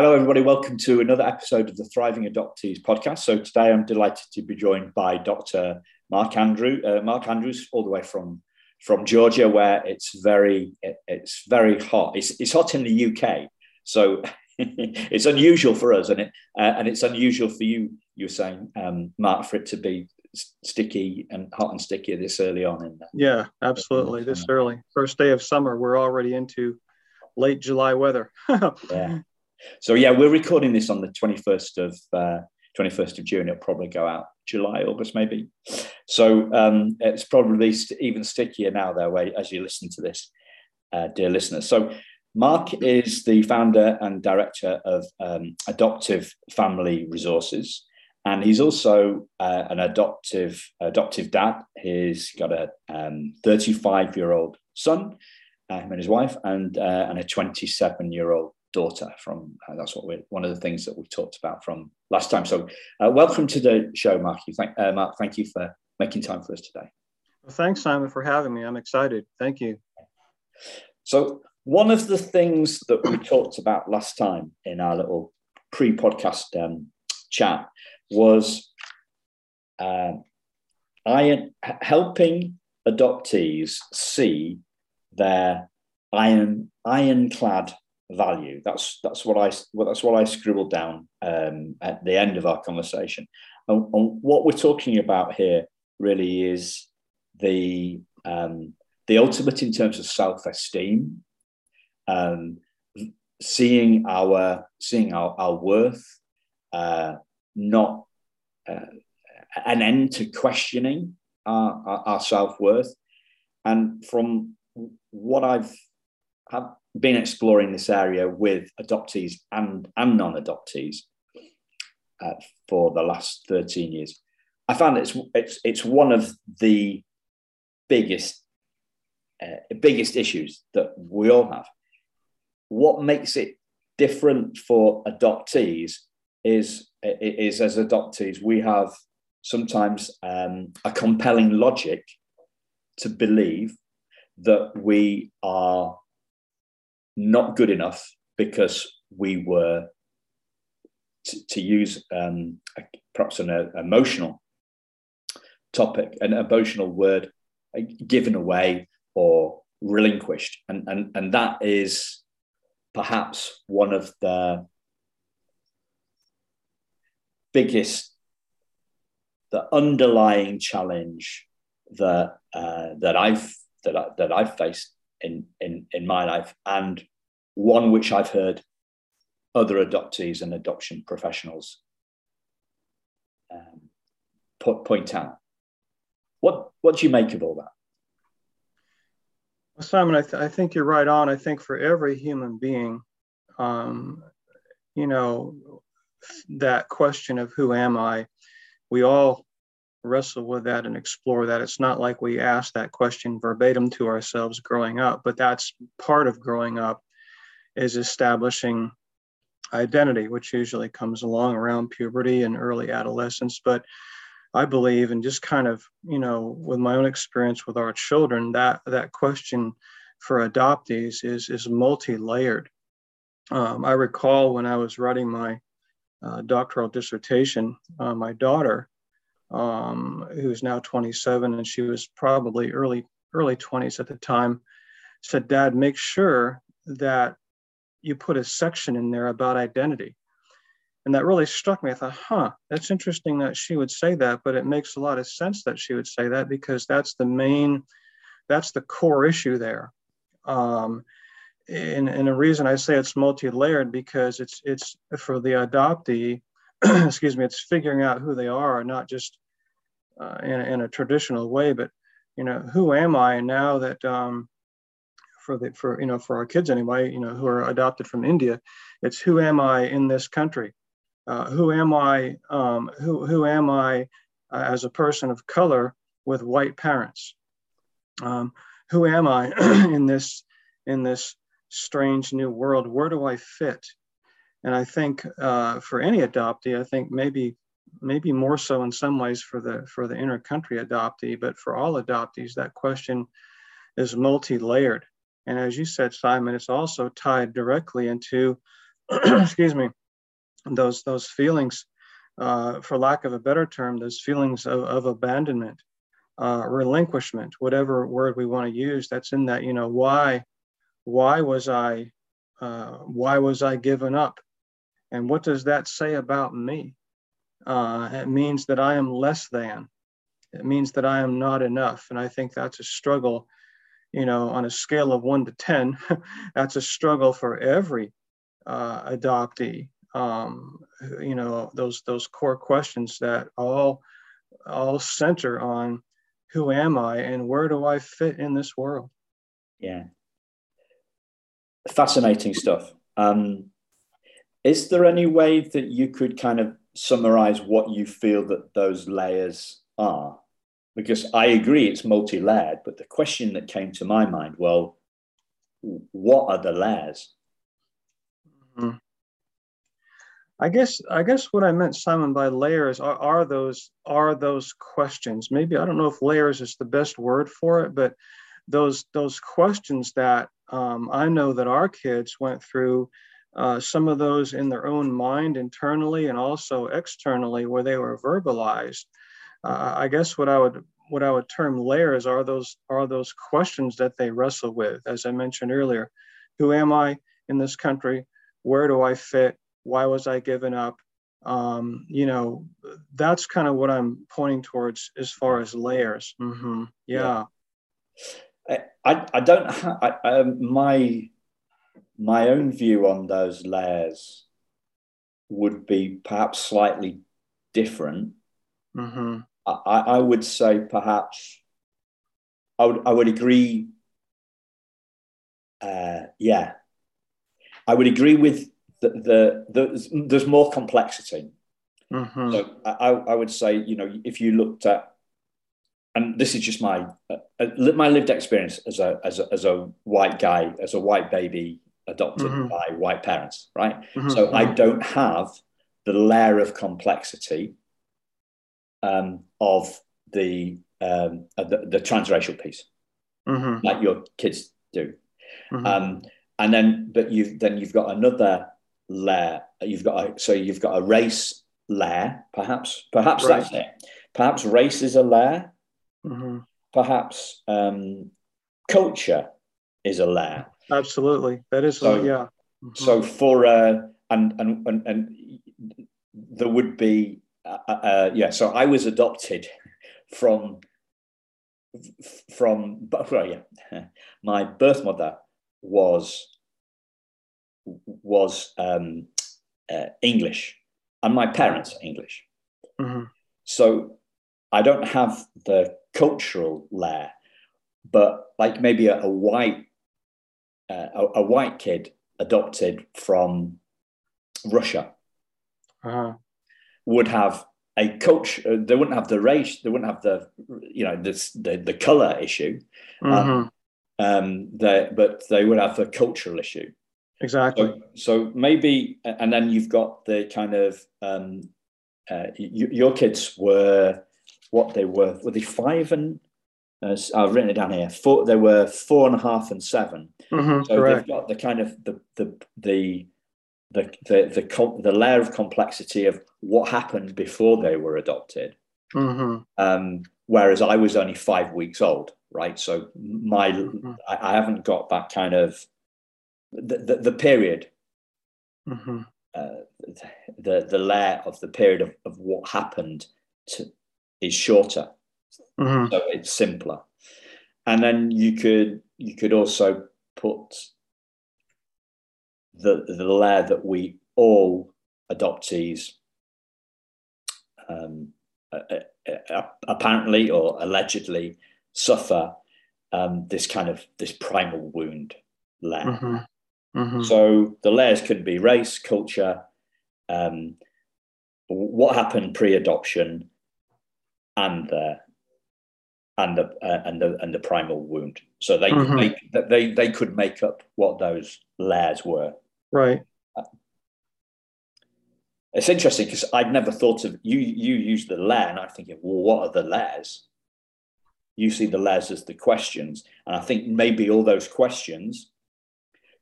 Hello, everybody. Welcome to another episode of the Thriving Adoptees podcast. So today I'm delighted to be joined by Dr. Mark Andrew, uh, Mark Andrews, all the way from from Georgia, where it's very it, it's very hot. It's, it's hot in the UK, so it's unusual for us, and it uh, and it's unusual for you. You were saying, um, Mark, for it to be sticky and hot and sticky this early on in. The, yeah, absolutely. This early, first day of summer, we're already into late July weather. yeah. So yeah, we're recording this on the 21st of uh, 21st of June. It'll probably go out July, August, maybe. So um, it's probably even stickier now, though, as you listen to this, uh, dear listeners. So Mark is the founder and director of um, Adoptive Family Resources, and he's also uh, an adoptive adoptive dad. He's got a 35 um, year old son, uh, him and his wife, and uh, and a 27 year old daughter from uh, that's what we're one of the things that we talked about from last time. So uh, welcome to the show mark. You thank uh, mark thank you for making time for us today. Well, thanks simon for having me. I'm excited. Thank you. So one of the things that we talked about last time in our little pre-podcast um, chat was uh, iron helping adoptees see their iron ironclad value. That's that's what I well, that's what I scribbled down um, at the end of our conversation. And, and, what we're talking about here really is the um, the ultimate in terms of self esteem, um, seeing our seeing our, our worth, uh, not uh, an end to questioning our, our, our self worth, and from what I've have been exploring this area with adoptees and, and non adoptees uh, for the last 13 years. I found it's, it's, it's one of the biggest, uh, biggest issues that we all have. What makes it different for adoptees is, is as adoptees, we have sometimes um, a compelling logic to believe that we are not good enough because we were, t- to use um, a, perhaps an uh, emotional topic, an emotional word uh, given away or relinquished. And, and, and that is perhaps one of the biggest, the underlying challenge that uh, that I've that I, that I've faced in, in, in my life, and one which I've heard other adoptees and adoption professionals um, put, point out. What, what do you make of all that? Well, Simon, I, th- I think you're right on. I think for every human being, um, you know, that question of who am I, we all wrestle with that and explore that. It's not like we ask that question verbatim to ourselves growing up, but that's part of growing up is establishing identity, which usually comes along around puberty and early adolescence. But I believe, and just kind of, you know, with my own experience with our children, that that question for adoptees is is multi-layered. Um, I recall when I was writing my uh, doctoral dissertation, uh, my daughter um, who's now 27, and she was probably early early 20s at the time, said, "Dad, make sure that you put a section in there about identity." And that really struck me. I thought, "Huh, that's interesting that she would say that, but it makes a lot of sense that she would say that because that's the main, that's the core issue there." Um, and, and the reason I say it's multi-layered because it's it's for the adoptee excuse me, it's figuring out who they are, not just uh, in, in, a traditional way, but you know, who am I now that um, for the for you know for our kids anyway, you know, who are adopted from India, it's who am I in this country? Uh, who am I? Um, who who am I uh, as a person of color with white parents? Um, who am I in this in this strange new world? Where do I fit? And I think uh, for any adoptee, I think maybe maybe more so in some ways for the for the inter-country adoptee, but for all adoptees, that question is multi-layered. And as you said, Simon, it's also tied directly into excuse me, those those feelings, uh, for lack of a better term, those feelings of, of abandonment, uh, relinquishment, whatever word we want to use. That's in that. You know why why was I uh, why was I given up, and what does that say about me? Uh, it means that I am less than. It means that I am not enough, and I think that's a struggle you know, on a scale of one to 10, that's a struggle for every uh, adoptee. Um, you know, those, those core questions that all, all center on who am I and where do I fit in this world? Yeah. Fascinating stuff. Um, is there any way that you could kind of summarize what you feel that those layers are? because I agree it's multi layered, but the question that came to my mind, well, what are the layers? Mm-hmm. I guess I guess what I meant, Simon, by layers are, are those are those questions. Maybe I don't know if layers is the best word for it, but those those questions that um, I know that our kids went through. Uh, some of those in their own mind internally and also externally, where they were verbalized uh, I guess what I would what I would term layers are those are those questions that they wrestle with. As I mentioned earlier, who am I in this country? Where do I fit? Why was I given up? Um, you know, that's kind of what I'm pointing towards as far as layers. Mm-hmm. Yeah. yeah. I, I don't I, um, my my own view on those layers would be perhaps slightly different. Mm-hmm. I, I would say perhaps I would I would agree. Uh, yeah, I would agree with the the, the there's more complexity. Mm-hmm. So I, I would say you know if you looked at and this is just my uh, uh my lived experience as a, as a as a white guy as a white baby adopted mm-hmm. by white parents right mm-hmm. so i mm-hmm. don't have the layer of complexity um, of the, um, the, the transracial piece, mm-hmm. like your kids do. Mm-hmm. Um, and then, but you've then you've got another layer. You've got a, so you've got a race layer, perhaps. Perhaps right. that's it. Perhaps race is a layer. Mm-hmm. Perhaps um, culture is a layer. Absolutely, that is so. Yeah. Mm-hmm. So for uh, and and and and there would be uh, uh, uh, yeah, so I was adopted from from well, yeah, my birth mother was was um, uh, English, and my parents are English. Mm-hmm. So I don't have the cultural layer, but like maybe a, a white uh, a, a, white kid adopted from Russia. Uh-huh would have a coach. Uh, they wouldn't have the race. They wouldn't have the you know this the the color issue. Um, mm-hmm. Um, um, they, but they would have the cultural issue. Exactly. So, so, maybe, and then you've got the kind of um, uh, you, your kids were what they were. Were they five and? Uh, I've written it down here. Four. They were four and a half and 7 mm-hmm, so correct. they've got the kind of the the the the the the, the layer of complexity of what happened before they were adopted. Mm-hmm. Um, whereas I was only five weeks old, right? So my mm-hmm. I, I, haven't got that kind of the the, the period. Mm-hmm. Uh, the the layer of the period of, of what happened to, is shorter, mm-hmm. so it's simpler, and then you could you could also put the, the layer that we all adoptees um, apparently or allegedly suffer um, this kind of this primal wound layer. Mm-hmm. Mm-hmm. So the layers could be race, culture, um, what happened pre-adoption, and the and the uh, and the and the primal wound. So they mm-hmm. make they they could make up what those layers were. Right. It's interesting because I'd never thought of you. You use the layer, and I'm thinking, well, what are the layers? You see the layers as the questions, and I think maybe all those questions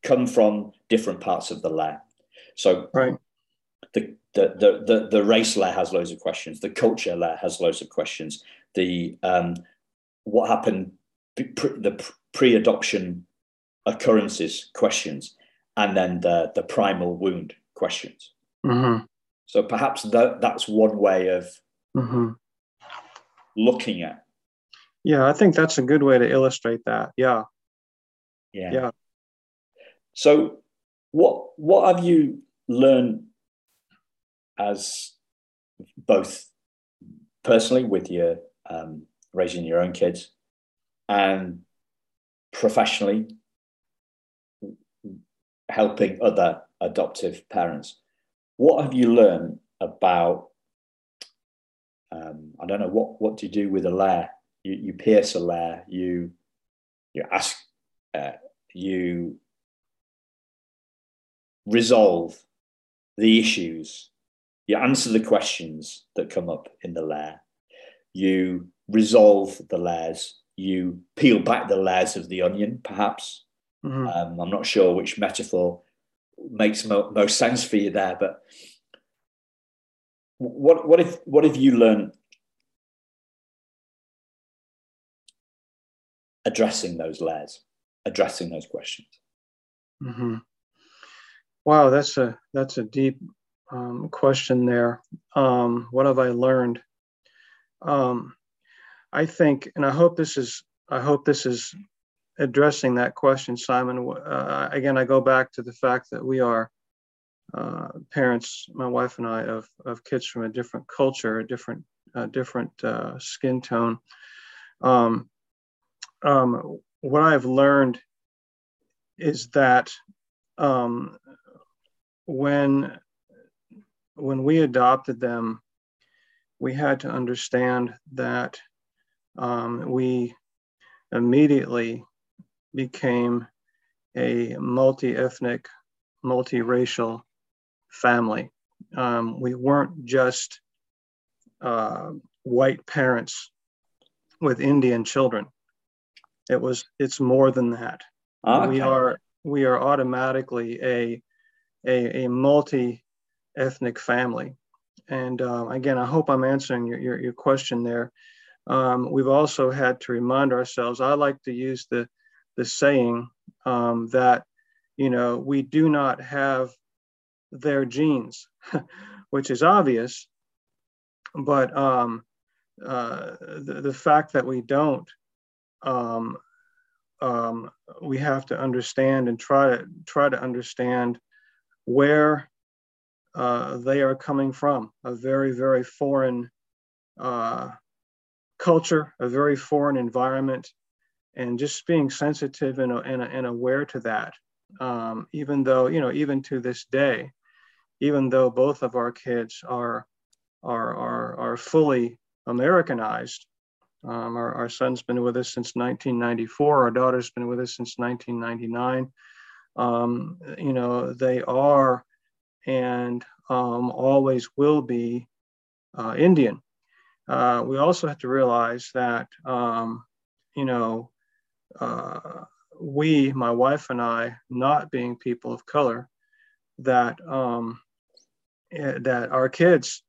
come from different parts of the layer. So right. the, the, the, the, the race layer has loads of questions. The culture layer has loads of questions. The um, what happened, the pre-adoption occurrences questions, and then the the primal wound questions. Mm-hmm. So perhaps that that's one way of mm-hmm. looking at. Yeah, I think that's a good way to illustrate that. Yeah. Yeah. Yeah. So what what have you learned as both personally with your um, raising your own kids. And professionally helping other adoptive parents. What have you learned about um, i don't know what what do you do with a layer you, you pierce a layer you you ask uh, you resolve the issues you answer the questions that come up in the layer you resolve the layers. You peel back the layers of the onion perhaps. Mm-hmm. um, i'm not sure which metaphor makes mo- most sense for you there but what what if what have you learned addressing those layers addressing those questions? Mm-hmm. wow that's a that's a deep um, question there. Um, what have i learned? Um, i think and i hope this is i hope this is addressing that question simon. Uh, again i go back to the fact that we are uh, parents my wife and i of, of kids from a different culture a different uh, different skin tone. Um, um, what i've learned is that um, when when we adopted them, we had to understand that um, we immediately became a multi-ethnic, multiracial family. Um, we weren't just uh, white parents with Indian children. It was it's more than that. Okay. We are we are automatically a a, a multi ethnic family. And uh, again, I hope I'm answering your, your, your question there. Um, we've also had to remind ourselves, I like to use the, the saying um, that, you know, we do not have their genes, which is obvious, but um, uh, the, the fact that we don't, um, um, we have to understand and try to try to understand where uh, they are coming from a very, very foreign uh, culture, a very foreign environment, and just being sensitive and, and, and aware to that. Um, even though, you know, even to this day, even though both of our kids are, are, are, are fully Americanized, um, our, our son's been with us since 1994, our daughter's been with us since 1999. Um, you know, they are and um, always will be uh, Indian. Uh, we also have to realize that, um, you know, uh, we, my wife and I, not being people of color, that um, eh, that our kids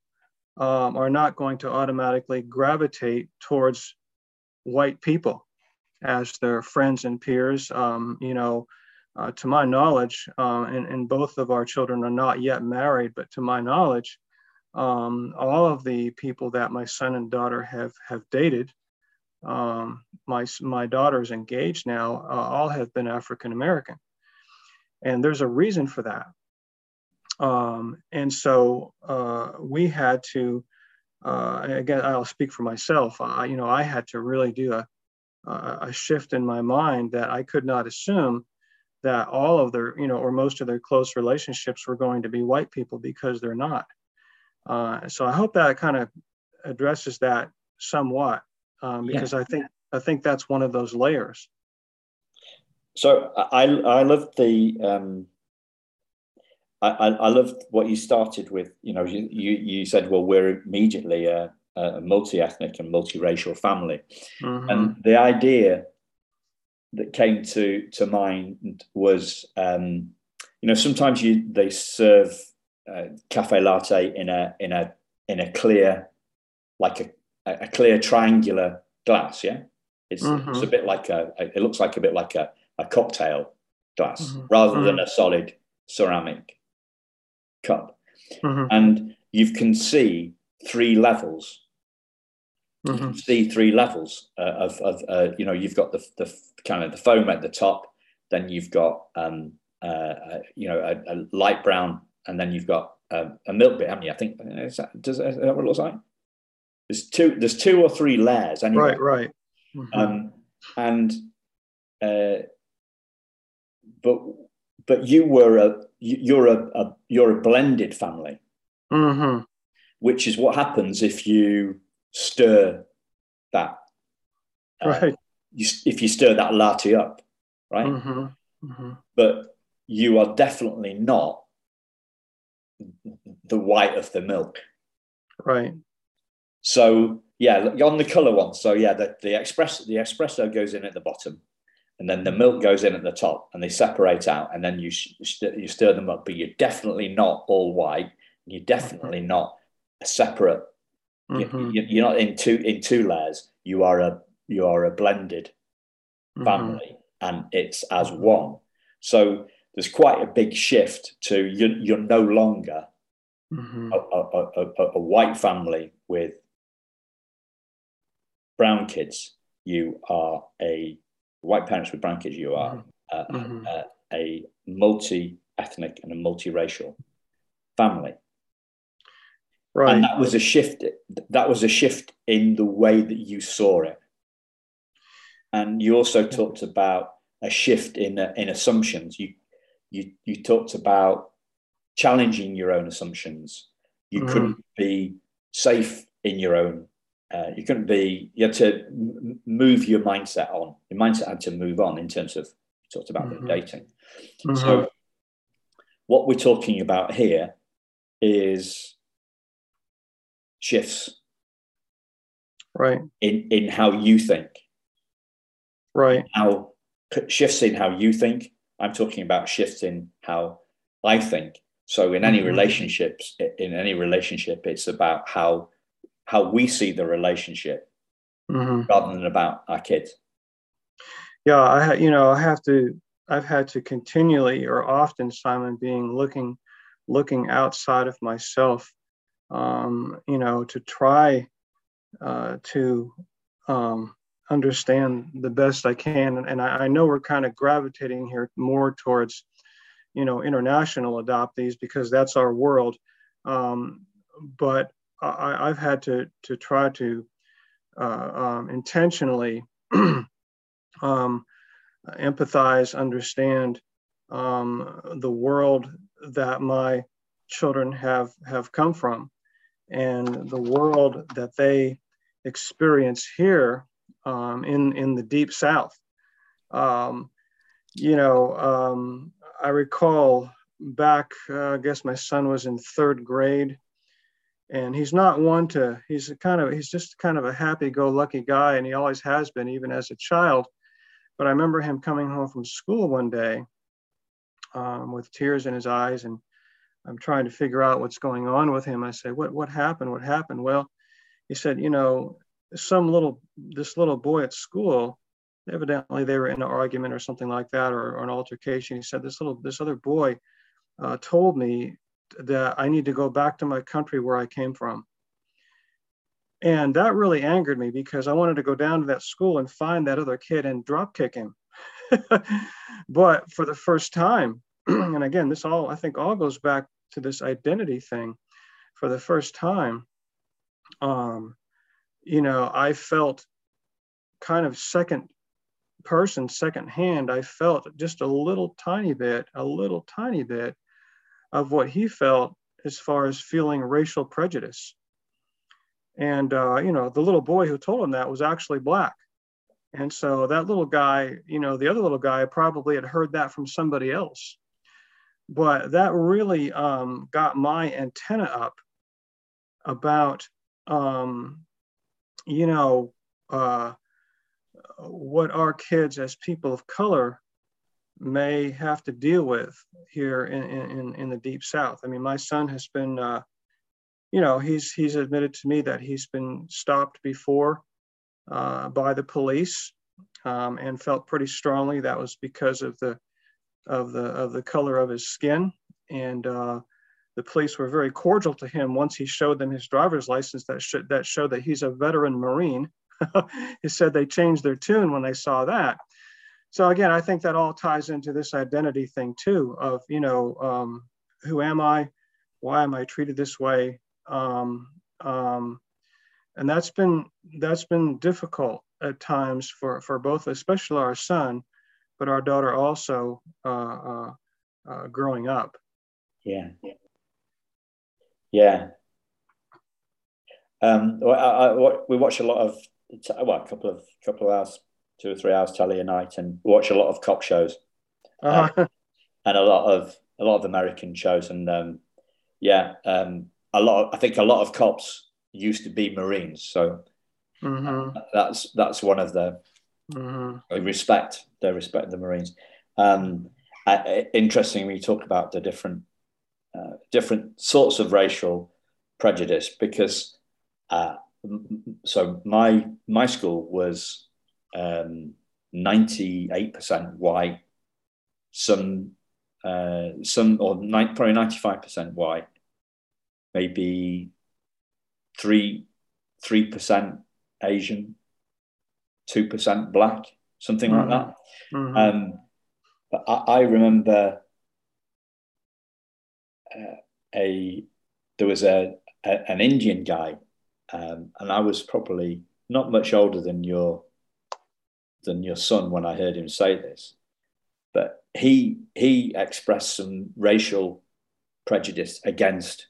um, are not going to automatically gravitate towards white people as their friends and peers. Um, you know, uh, to my knowledge, uh, and, and both of our children are not yet married, but to my knowledge, um, all of the people that my son and daughter have have dated, um, my my daughter is engaged now, uh, all have been African American, and there's a reason for that. Um, and so uh, we had to, uh, again, I'll speak for myself. I, you know, I had to really do a a shift in my mind that I could not assume that all of their, you know, or most of their close relationships were going to be white people because they're not. Uh, so I hope that kind of addresses that somewhat um, because yeah. I think I think that's one of those layers. So I I love the um, I I love what you started with. You know, you you, you said, well, we're immediately a, a multi-ethnic and multiracial family, mm-hmm. and the idea that came to to mind was um, you know, sometimes you they serve uh, cafe latte in a in a in a clear, like a a clear triangular glass. Yeah, it's, mm-hmm. it's a bit like a. It looks like a bit like a, a cocktail glass mm-hmm. rather mm-hmm. than a solid ceramic cup. Mm-hmm. And you can see three levels. You can mm-hmm. see three levels uh, of, of uh, you know, you've got the, the kind of the foam at the top, then you've got, um, uh, uh you know, a, a, light brown, and then you've got um, a milk bit, haven't you? I think, is that, does, is that what it looks like? There's two, there's two or three layers. Anyway. Right, right. Mm-hmm. Um, and, uh, but, but you were a, you're a, a you're a blended family, mm-hmm. which is what happens if you stir that. Uh, right. You, if you stir that latte up, right? Mm-hmm. Mm-hmm. But you are definitely not the white of the milk. Right. So yeah, on the color one. So yeah, the, the express the espresso goes in at the bottom, and then the milk goes in at the top and they separate out and then you you stir them up but you're definitely not all white you're definitely mm-hmm. not a separate mm-hmm. you, are not in two in two layers you are a you are a blended mm-hmm. family mm-hmm. and it's as one so there's quite a big shift to you, you're no longer mm-hmm. a, a, a, a white family with brown kids you are a white parents with brown kids, you are mm-hmm. mm-hmm. a multi ethnic and a multiracial family. Right. And that was a shift. That was a shift in the way that you saw it. And you also talked about a shift in in assumptions. You you you talked about challenging your own assumptions. You mm-hmm. couldn't be safe in your own uh, you couldn't be you had to m- move your mindset on your mindset had to move on in terms of you talked about mm-hmm. dating mm-hmm. so what we're talking about here is shifts right in in how you think right how shifts in how you think i'm talking about shifting how i think so in any mm-hmm. relationships in any relationship it's about how how we see the relationship mm-hmm. rather than about our kids. Yeah, I you know I have to I've had to continually or often Simon being looking looking outside of myself, um, you know, to try uh, to um, understand the best I can. And, and I, I, know we're kind of gravitating here more towards, you know, international adoptees because that's our world. Um, but I, have had to to try to uh, um, intentionally um, empathize, understand um, the world that my children have have come from, and the world that they experience here um, in in the deep South. Um, you know, um, I recall back. Uh, I guess my son was in third grade and he's not one to he's kind of he's just kind of a happy-go-lucky guy and he always has been even as a child but i remember him coming home from school one day um, with tears in his eyes and i'm trying to figure out what's going on with him i say, what what happened what happened well he said you know some little this little boy at school evidently they were in an argument or something like that or, or an altercation he said this little this other boy uh, told me that I need to go back to my country where I came from. And that really angered me because I wanted to go down to that school and find that other kid and drop kick him. but for the first time, and again, this all, I think, all goes back to this identity thing. For the first time, um, you know, I felt kind of second person, second hand. I felt just a little tiny bit, a little tiny bit of what he felt as far as feeling racial prejudice. And, uh, you know, the little boy who told him that was actually black. And so that little guy, you know, the other little guy probably had heard that from somebody else. But that really um, got my antenna up about, um, you know, uh, what our kids as people of color may have to deal with here in, in, in the deep south. I mean, my son has been, uh, you know, he's he's admitted to me that he's been stopped before uh, by the police um, and felt pretty strongly that was because of the of the of the color of his skin and uh, the police were very cordial to him once he showed them his driver's license that should that showed that he's a veteran marine. He said they changed their tune when they saw that. So again i think that all ties into this identity thing too of you know um, who am i? Why am i treated this way? Um, um, and that's been that's been difficult at times for for both especially our son but our daughter also uh, uh, uh, growing up. Yeah yeah um, I, I, we watch a lot of well a couple of couple of hours two or three hours telly a night and watch a lot of cop shows uh-huh. uh, and a lot of a lot of american shows and um, yeah um, a lot of, i think a lot of cops used to be marines so mm-hmm. that's that's one of the mm-hmm. they respect they respect the marines um, interesting we talk about the different uh, different sorts of racial prejudice because uh, so my my school was um, 98% white some uh, some or nine, probably 95% white maybe three three percent Asian, two percent black, something mm-hmm. like that. Mm-hmm. Um, but I, I remember a there was a, a an Indian guy, um, and I was probably not much older than your than your son when I heard him say this, but he he expressed some racial prejudice against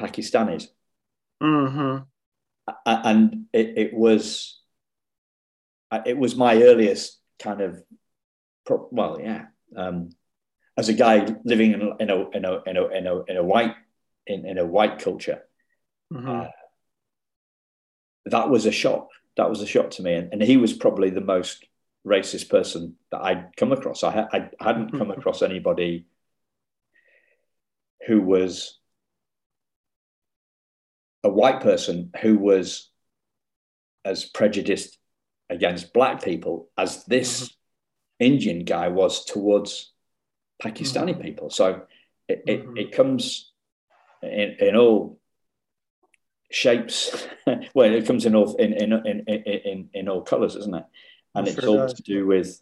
Pakistanis. Mm-hmm. And it, it, was it was my earliest kind of well, yeah. Um, as a guy living in, in, a, in, a, in, a, in, a, in a white in, in a white culture, mm-hmm. uh, that was a shock. That was a shock to me, and, and he was probably the most racist person that I'd come across. I, I hadn't come mm-hmm. across anybody who was a white person who was as prejudiced against black people as this mm-hmm. Indian guy was towards Pakistani mm-hmm. people. So it, it, mm-hmm. it comes in, in all shapes. well, it comes in all in in in in, in all colours, isn't it? And it's all does. to do with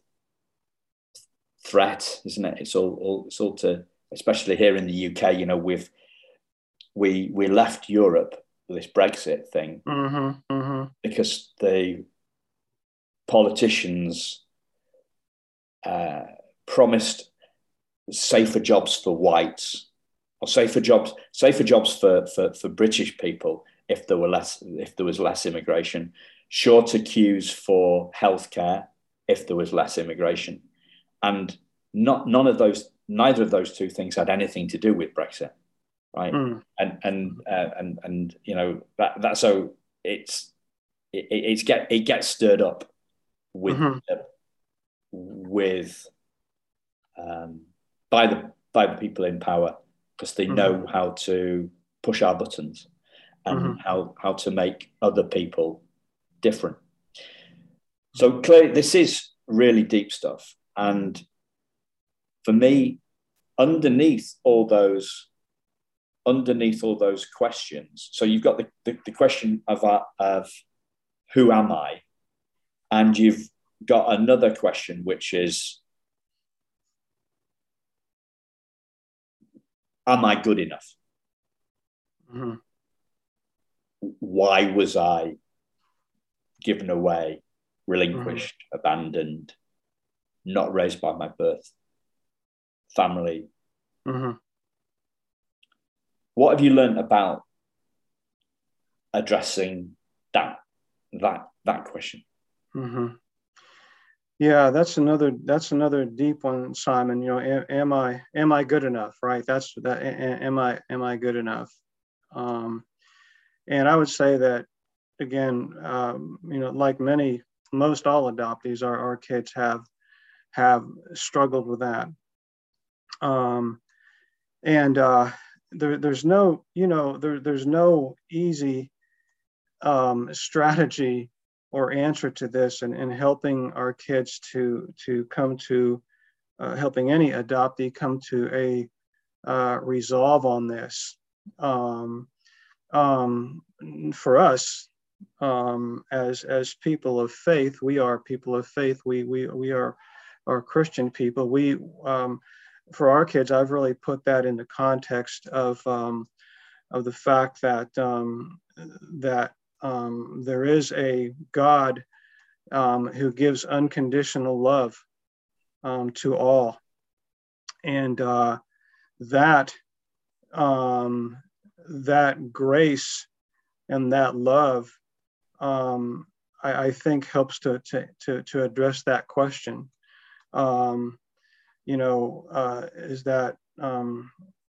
threat, isn't it? It's all, all it's all to, especially here in the UK. You know, we've we we left Europe this Brexit thing mm-hmm, mm-hmm. because the politicians uh, promised safer jobs for whites or safer jobs safer jobs for, for, for British people if there were less if there was less immigration, shorter queues for healthcare if there was less immigration, and not none of those neither of those two things had anything to do with Brexit right? Mm. And and uh, and and you know that that so it's it, it's get it gets stirred up with mm-hmm. uh, with um, by the by the people in power because they mm-hmm. know how to push our buttons and mm-hmm. how how to make other people different. So clearly, this is really deep stuff, and for me, underneath all those underneath all those questions, so you've got the, the, the question of, uh, of who am I? And you've got another question, which is, am I good enough? Mm-hmm. Why was I given away, relinquished, mm-hmm. abandoned, not raised by my birth family? Mm-hmm what have you learned about addressing that that that question? Mm-hmm. Yeah, that's another that's another deep one, Simon. You know, am, am I am I good enough? Right. That's that. Am I am I good enough? Um, and I would say that again, um, you know, like many most all adoptees, our, our kids have have struggled with that. Um, and uh, there, there's no, you know, there, there's no easy um, strategy or answer to this and in helping our kids to to come to uh, helping any adoptee come to a uh, resolve on this. Um, um, for us, um, as as people of faith, we are people of faith. We we we are are Christian people. We um, for our kids, I've really put that in the context of um, of the fact that um, that um, there is a God um, who gives unconditional love um, to all, and uh, that um, that grace and that love, um, I, I, think, helps to, to to to address that question. Um, you know, uh, is that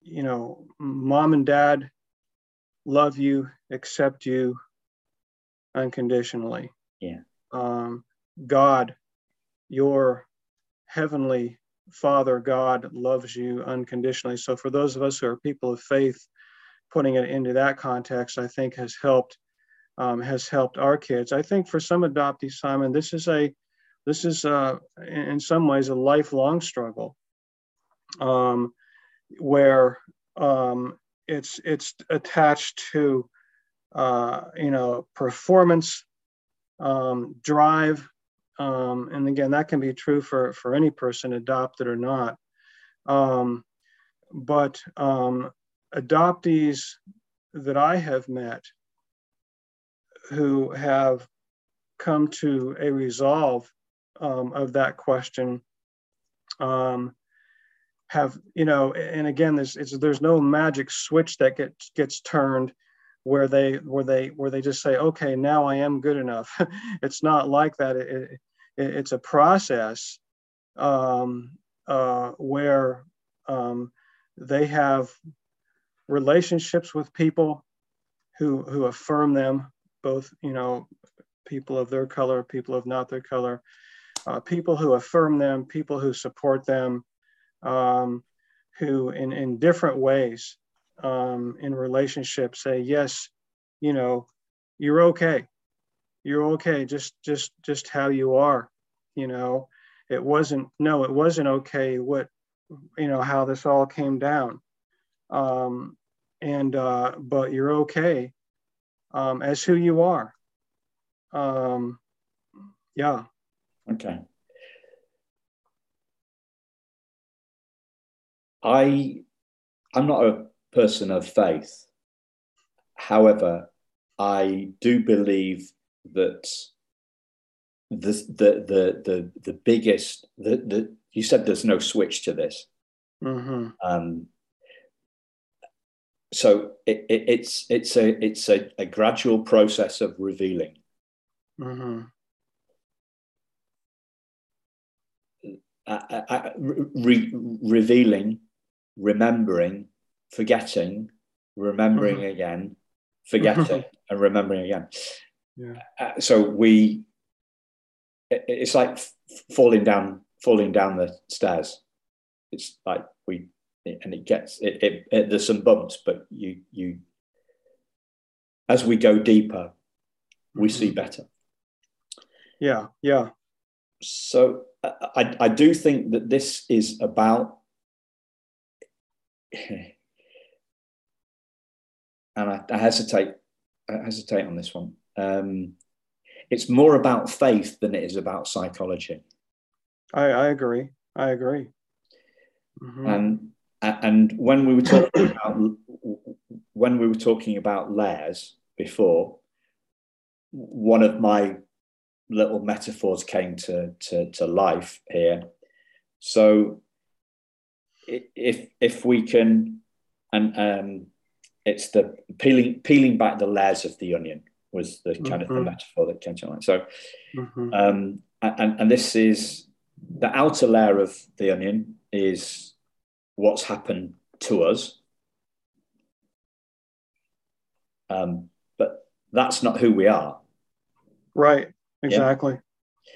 you know, mom and dad love you, accept you, unconditionally. Yeah. Um, God, your heavenly Father God loves you unconditionally. So for those of us who are people of faith, putting it into that context, I think has helped um, has helped our kids. I think for some adoptees, Simon, this is a this is uh, in some ways a lifelong struggle, um, where um, it's it's attached to uh, you know, performance, um, drive, um, and again, that can be true for, for any person, adopted or not. Um, but um, adoptees that I have met who have come to a resolve um, of that question um, have, you know, and again, there's, there's no magic switch that gets, gets turned where they where they where they just say okay now i am good enough. It's not like that. It, it, it's a process um, uh, where um, they have relationships with people who who affirm them both you know people of their color people of not their color uh, people who affirm them people who support them um, who in in different ways um, in relationships say yes you know you're okay. You're okay. Just just just how you are you know. It wasn't no it wasn't okay what you know how this all came down. Um and uh but you're okay um as who you are. Um yeah. Okay. I i'm not a person of faith. However, I do believe that the the the the, the biggest the, the you said there's no switch to this. Mm-hmm. Um, so it, it, it's it's a it's a, a gradual process of revealing. Mm-hmm. I, I, re, revealing, remembering, forgetting, remembering mm-hmm. again, forgetting, and remembering again. Yeah. Uh, so we, it, it's like f- falling down, falling down the stairs. It's like we, and it gets it, it, it, There's some bumps, but you you, as we go deeper, we mm-hmm. see better. Yeah, yeah. So I, I do think that this is about and I, I hesitate. I hesitate on this one. Um, it's more about faith than it is about psychology. I, I agree. I agree. Mm-hmm. And and when we were talking about when we were talking about layers before, one of my little metaphors came to, to, to life here. So if if we can and um, it's the peeling peeling back the layers of the onion was the kind mm-hmm. of the mm-hmm. metaphor that came to mind. So, mm-hmm. um, and and this is the outer layer of the onion is what's happened to us, um, but that's not who we are. Right. Exactly.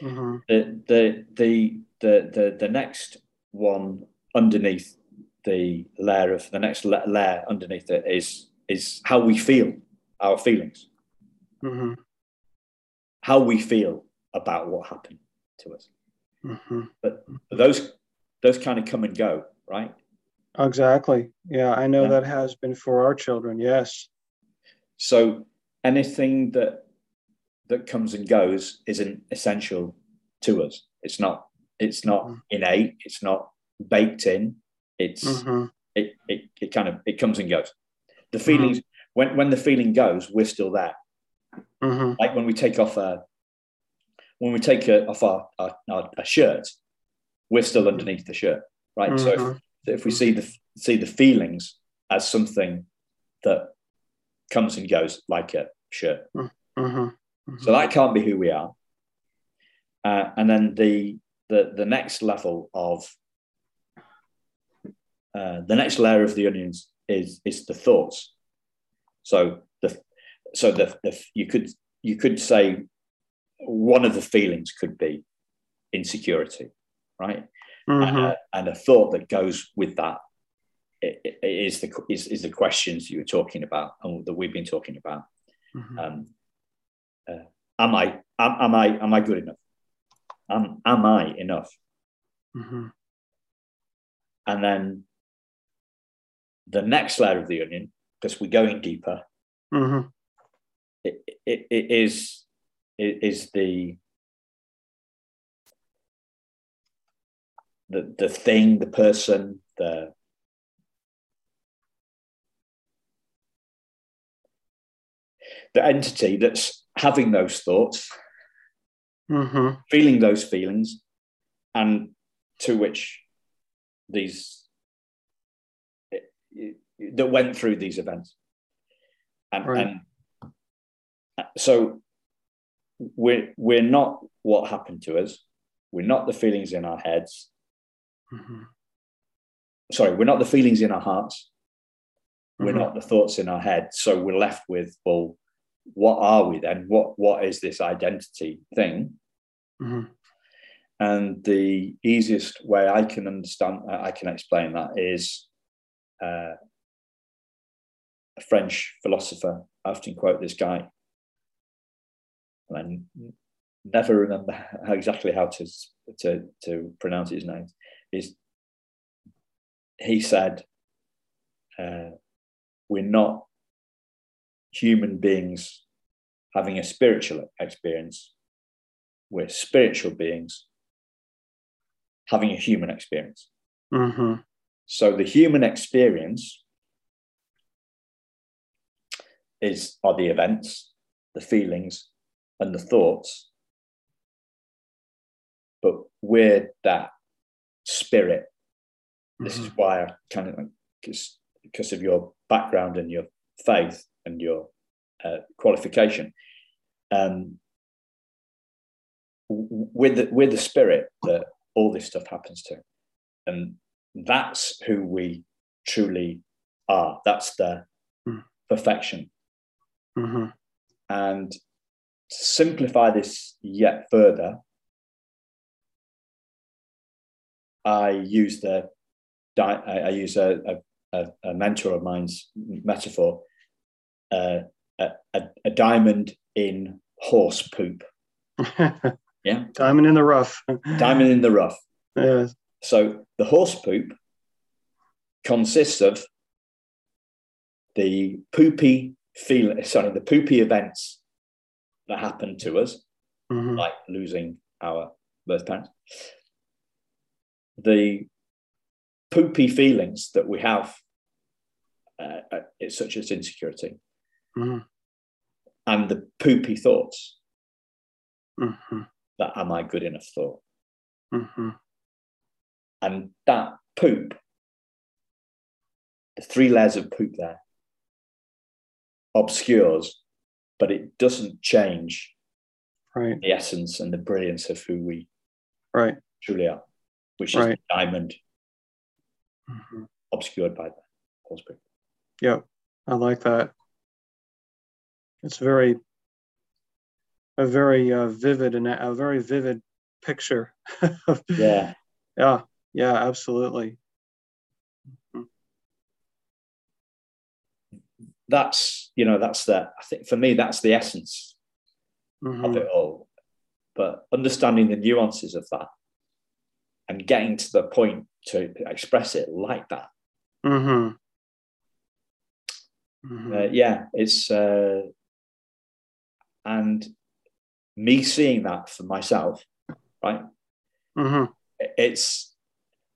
Mm-hmm. The, the the the the the next one underneath the layer of the next la- layer underneath it is is how we feel, our feelings, Mm-hmm. how we feel about what happened to us. Mm-hmm. But those those kind of come and go, right? Exactly. Yeah, I know Yeah. that has been for our children. Yes. So anything that that comes and goes isn't essential to us. It's not. It's not Mhm. innate. It's not baked in. It's Mm-hmm. it, it it kind of it comes and goes. The feelings when when the feeling goes, we're still there. Mm-hmm. Like when we take off a when we take a, off our, our, our, a shirt, we're still underneath the shirt, right? So if, Mhm. if we see the see the feelings as something that comes and goes like a shirt, Mm-hmm. so that can't be who we are. Uh, and then the the the next level of uh, the next layer of the onions is is the thoughts. So the so the, the you could you could say one of the feelings could be insecurity, right? Mm-hmm. Uh, and a thought that goes with that is the is, is the questions you were talking about and that we've been talking about. Mhm. Um, uh, am I am, am I am I good enough? Am am I enough? Mhm. And then the next layer of the onion, because we're going deeper, Mhm. it, it, it is it is the the the thing, the person, the the entity that's having those thoughts, Mhm. feeling those feelings, and to which these that went through these events, and Right. and so we're we're not what happened to us. We're not the feelings in our heads. Mhm. Sorry, we're not the feelings in our hearts. We're Mhm. not the thoughts in our head. So we're left with, well, what are we then? What what is this identity thing? Mhm. And the easiest way I can understand, I can explain that is uh, a French philosopher. I often quote this guy, and I never remember how exactly how to to to pronounce his name. Is he said, uh, "We're not human beings having a spiritual experience. We're spiritual beings having a human experience." Mhm. So the human experience is are the events, the feelings, and the thoughts. But we're that spirit. This is why I kind of because because of your background and your faith and your uh, qualification. Um, with the, with the spirit that all this stuff happens to, and that's who we truly are. That's the Mm. perfection. Mhm. And to simplify this yet further, I use the I, I use a, a, a, mentor of mine's metaphor, uh, a, a, a diamond in horse poop. Yeah, Diamond in the rough. diamond in the rough. Yes. So the horse poop consists of the poopy feel sorry, the poopy events that happen to us, Mhm. like losing our birth parents, the poopy feelings that we have, uh, uh, such as insecurity, Mhm. and the poopy thoughts Mhm. that am I good enough thought, Mhm. and that poop, the three layers of poop there, obscures, but it doesn't change Right. the essence and the brilliance of who we Right. truly are, which is Right. diamond Mhm. obscured by the. Yep. I like that. It's very a very uh, vivid and a very vivid picture. yeah. Yeah. Yeah. Absolutely. That's you know that's the I think for me that's the essence mm-hmm. of it all. But understanding the nuances of that and getting to the point to express it like that. Mm-hmm. Mm-hmm. Uh, yeah, it's uh, and me seeing that for myself, right? Mm-hmm. It's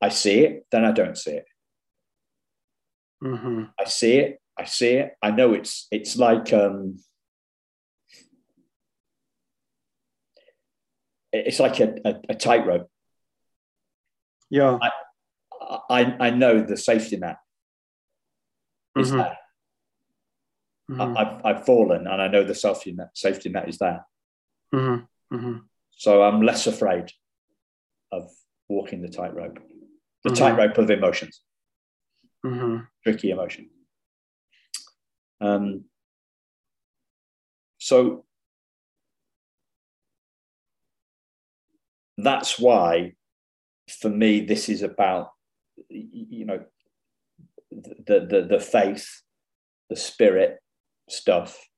I see it, then I don't see it. Mm-hmm. I see it, I see it. I know it's it's like um, it's like a, a, a tightrope. Yeah, I, I I know the safety net is mm-hmm. there Mm-hmm. I've, I've fallen and I know the safety net, safety net is there. Mm-hmm. Mm-hmm. So I'm less afraid of walking the tightrope, the Mm-hmm. tightrope of emotions, Mm-hmm. tricky emotion. Um, so that's why, for me, this is about, you know, the, the, the faith, the spirit, stuff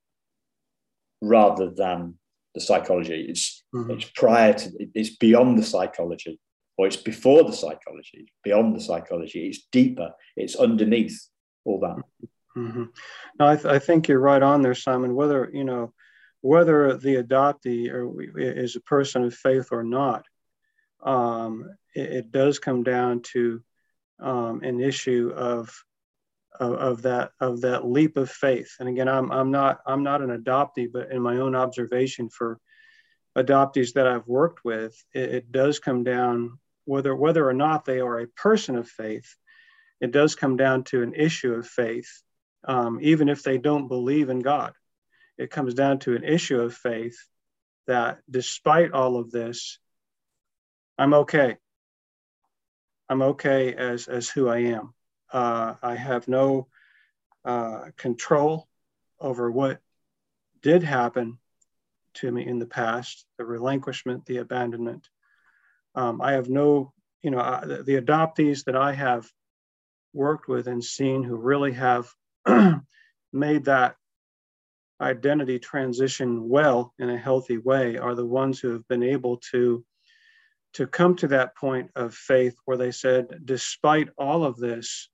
rather than the psychology. It's Mhm. it's prior to it's beyond the psychology, or it's before the psychology, beyond the psychology. It's deeper. It's underneath all that. Mm-hmm. No, I, th- I think you're right on there, Simon. Whether you know whether the adoptee or is a person of faith or not, um, it, it, does come down to um, an issue of, of of that of that leap of faith. And again, I'm I'm not I'm not an adoptee, but in my own observation for adoptees that I've worked with, it, it does come down whether whether or not they are a person of faith. It does come down to an issue of faith um, even if they don't believe in God. It comes down to an issue of faith that despite all of this, I'm okay. I'm okay as, as who I am. Uh, I have no uh, control over what did happen to me in the past the relinquishment, the abandonment. Um, I have no, you know, uh, the, the adoptees that I have worked with and seen who really have made that identity transition well in a healthy way are the ones who have been able to to come to that point of faith where they said despite all of this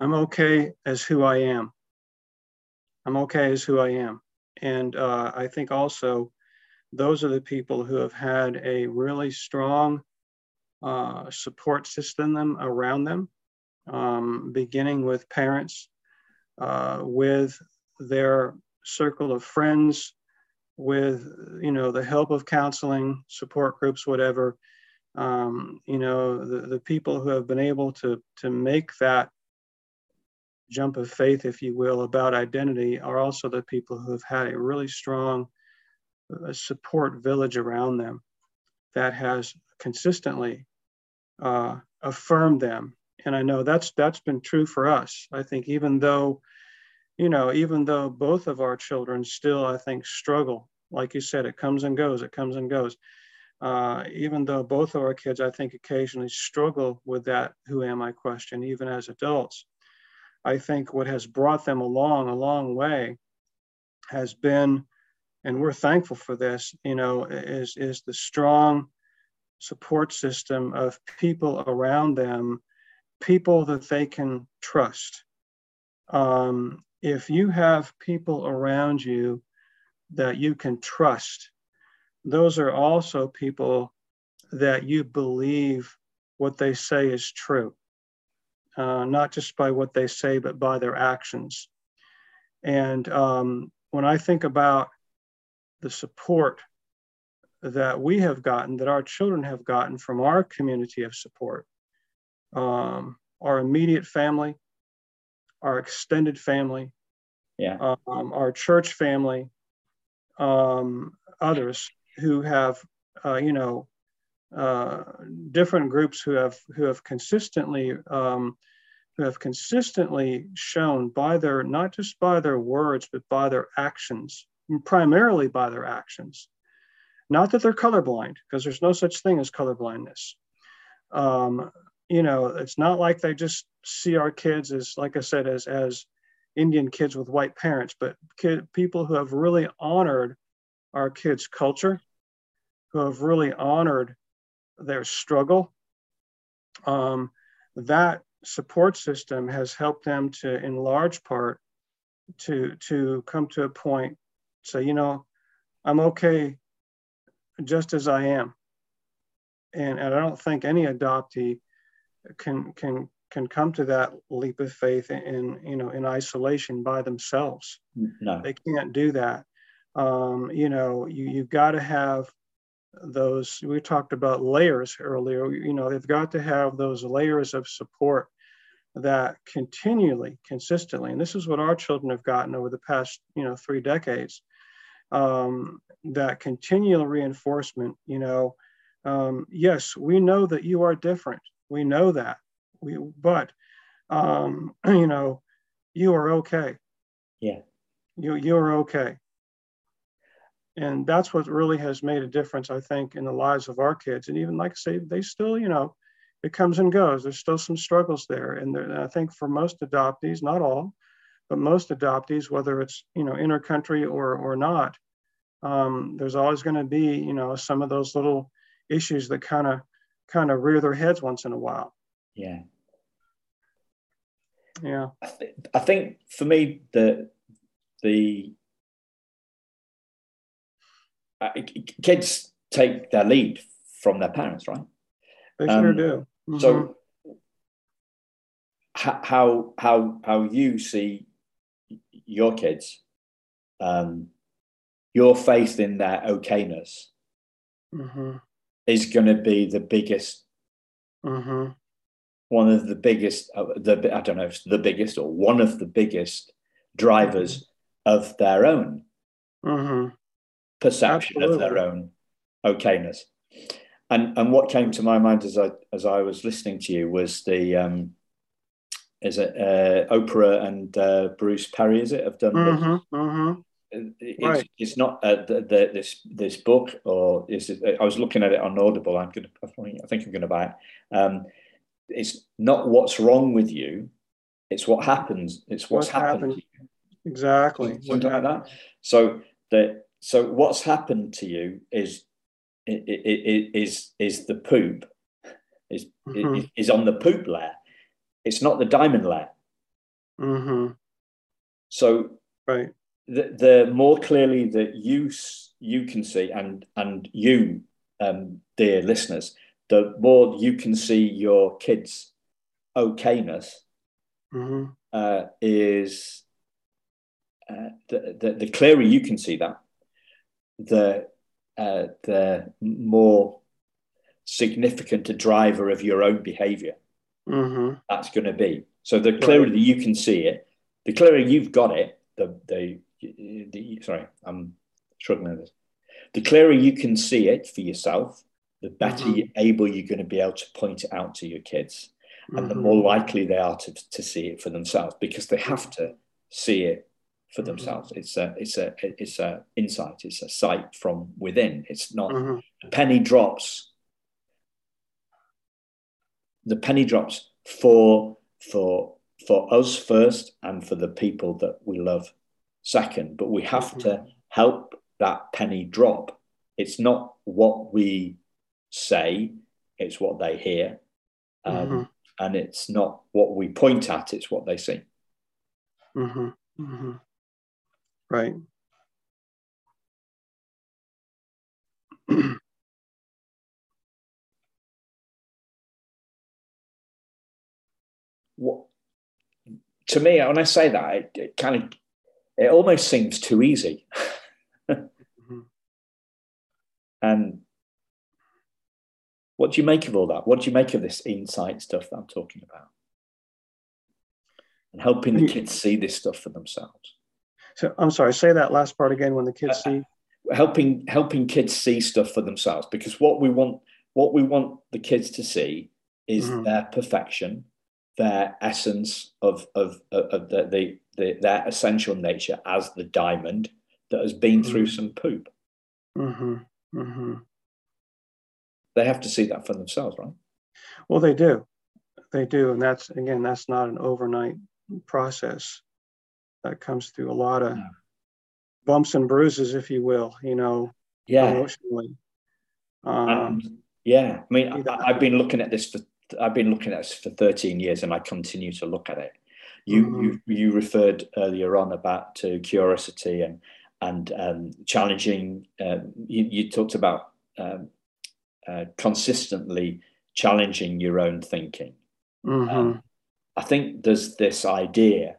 i'm okay as who i am. I'm okay as who i am. And uh, i think also those are the people who have had a really strong uh, support system around them um, beginning with parents, uh, with their circle of friends, with you know the help of counseling, support groups, whatever. Um, you know the, the people who have been able to to make that jump of faith, if you will, about identity are also the people who have had a really strong uh, support village around them that has consistently uh, affirmed them and I know that's that's been true for us. I think even though, you know, even though both of our children still, I think, struggle. Like you said, it comes and goes. It comes and goes. Uh, even though both of our kids, I think, occasionally struggle with that "Who am I?" question, even as adults. I think what has brought them along a long way has been, and we're thankful for this. You know, is is the strong support system of people around them people that they can trust. Um, if you have people around you that you can trust, those are also people that you believe what they say is true, uh, not just by what they say, but by their actions. And um, when I think about the support that we have gotten, that our children have gotten from our community of support, um, our immediate family, our extended family, yeah, um, our church family, um, others who have, uh, you know, uh, different groups who have who have consistently um, who have consistently shown by their not just by their words but by their actions primarily by their actions. Not that they're colorblind, because there's no such thing as colorblindness. Um, you know, it's not like they just see our kids as, like I said, as as Indian kids with white parents, but kid, people who have really honored our kids' culture, who have really honored their struggle. Um, that support system has helped them to, in large part, to to come to a point, say, you know, I'm okay just as I am. And, and I don't think any adoptee can can can come to that leap of faith in you know in isolation by themselves. No, they can't do that. Um, you know, you you've got to have those. We talked about layers earlier. You know, they've got to have those layers of support that continually, consistently, and this is what our children have gotten over the past you know three decades. Um, that continual reinforcement. You know, um, yes, we know that you are different. We know that. We, but, um, you know, you are okay. Yeah. You, you're okay. And that's what really has made a difference, I think, in the lives of our kids. And even like I say, they still, you know, it comes and goes. There's still some struggles there. And there, I think for most adoptees, not all, but most adoptees, whether it's, you know, intercountry or, or not, um, there's always going to be, you know, some of those little issues that kind of kind of rear their heads once in a while. Yeah. Yeah. I, th- I think for me, the, the, uh, kids take their lead from their parents, right? They sure um, do. Mm-hmm. So, how how how you see your kids, um, your faith in their okayness, mm-hmm is going to be the biggest, mm-hmm. one of the biggest, uh, the I don't know if it's the biggest or one of the biggest drivers mm-hmm. of their own mm-hmm. perception Absolutely. of their own okayness. And and what came to my mind as I as I was listening to you was the um, is it uh, Oprah and uh, Bruce Perry? Is it have done? Mm-hmm, mm-hmm it's, right. it's not uh, the, the, this this book or is it, I was looking at it on Audible. I'm gonna I think I'm gonna buy it. Um, it's not what's wrong with you. It's what happens. It's what's, happened. happened. Exactly. Something like that. So the so what's happened to you is is is the poop is mm-hmm. is on the poop layer. It's not the diamond layer. Mm-hmm. So right the, the more clearly that you you can see and and you um, dear listeners the more you can see your kids okayness mm-hmm. uh, is uh, the, the, the clearer you can see that the uh, the more significant a driver of your own behavior mm-hmm. that's going to be so the clearer that you can see it the clearer you've got it the the the, sorry, I'm struggling with this. The clearer you can see it for yourself, the better mm-hmm. able you're going to be able to point it out to your kids. And mm-hmm. the more likely they are to, to see it for themselves because they have to see it for mm-hmm. themselves. It's a it's a it's a insight. It's a sight from within. It's not mm-hmm. the penny drops. The penny drops for for for us first and for the people that we love second, but we have to help that penny drop. It's not what we say, it's what they hear. Um, mm-hmm. And it's not what we point at, it's what they see. Mm-hmm. Mm-hmm. Right. what to me when i say that it, it kind of it almost seems too easy. mm-hmm. And what do you make of all that? What do you make of this insight stuff that I'm talking about? And helping the kids see this stuff for themselves. So I'm sorry, say that last part again when the kids uh, see helping helping kids see stuff for themselves because what we want what we want the kids to see is mm-hmm. their perfection, their essence of of, of, of the, the the, their essential nature as the diamond, that has been through mm-hmm. some poop. Mm-hmm. Mm-hmm. They have to see that for themselves, right? Well, they do. They do. And that's, again, that's not an overnight process. That comes through a lot of bumps and bruises, if you will, you know, yeah. emotionally. Um, yeah. I mean, I, I've been looking at this for I've been looking at this for 13 years and I continue to look at it. You mm-hmm. you, you referred earlier on about to curiosity and and um, challenging. Uh, you, you, talked about um, uh, consistently challenging your own thinking. Mm-hmm. Um, I think there's this idea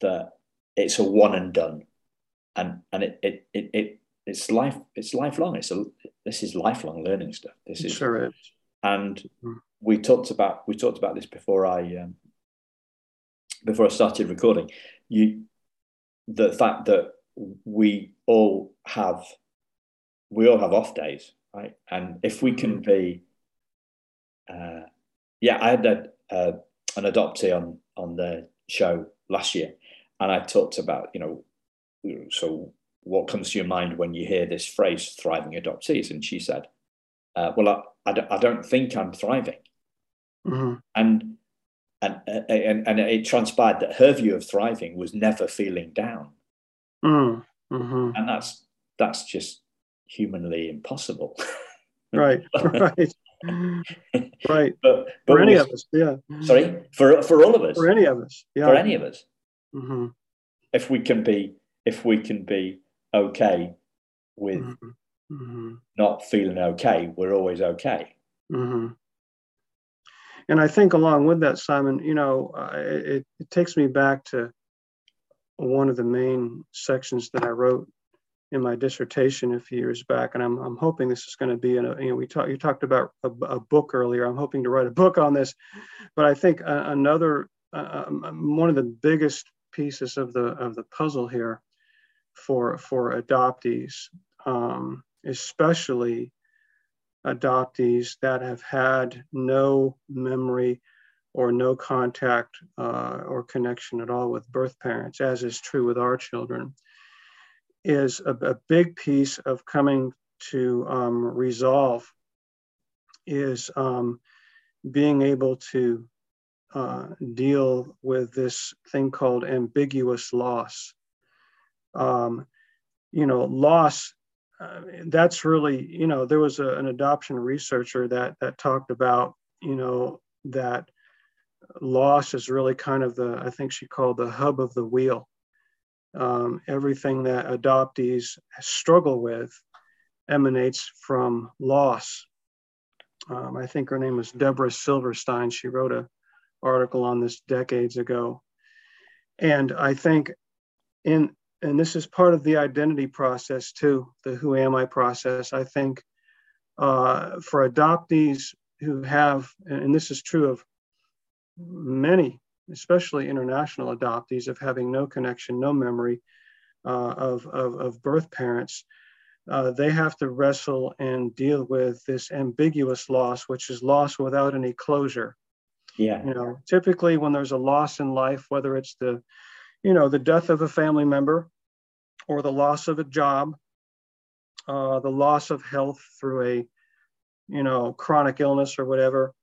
that it's a one and done, and and it it it, it it's life it's lifelong. It's a this is lifelong learning stuff. This is sure is. And mm-hmm. we talked about we talked about this before I um, before I started recording. You the fact that we all have we all have off days, right? And if we can be, uh, yeah, I had a, uh, an adoptee on on the show last year, and I talked about you know, so what comes to your mind when you hear this phrase "thriving adoptees?" And she said, uh, "Well, I, I, I, don't think I'm thriving," mm-hmm. and and, and and it transpired that her view of thriving was never feeling down Mm, mm-hmm. And that's that's just humanly impossible. right, right. right. But, but for any of us, yeah. Sorry, for for all of us. For any of us, yeah. For any of us. Mm-hmm. If we can be, if we can be okay with mm-hmm. mm-hmm. not feeling okay, we're always okay. Mm-hmm. And I think along with that, Simon, you know, uh, it, it takes me back to one of the main sections that I wrote in my dissertation a few years back, and I'm, I'm hoping this is going to be in a, you know, we talked, you talked about a, a, book earlier. I'm hoping to write a book on this, but I think uh, another, uh, um, one of the biggest pieces of the, of the puzzle here for, for adoptees, um, especially adoptees that have had no memory or no contact uh, or connection at all with birth parents, as is true with our children, is a, a big piece of coming to um, resolve is um, being able to uh, deal with this thing called ambiguous loss. Um, you know, loss. Uh, that's really, you know, there was a, an adoption researcher that that talked about, you know, that loss is really kind of the, I think she called the hub of the wheel. Um, everything that adoptees struggle with emanates from loss. Um, I think her name was Deborah Silverstein. She wrote an article on this decades ago. And I think in, and this is part of the identity process too, the who am I process. I think uh, for adoptees who have, and this is true of many, especially international adoptees, of having no connection, no memory uh, of, of, of, birth parents, uh, they have to wrestle and deal with this ambiguous loss, which is loss without any closure. Yeah. You know, typically when there's a loss in life, whether it's the, you know, the death of a family member or the loss of a job, uh, the loss of health through a, you know, chronic illness or whatever,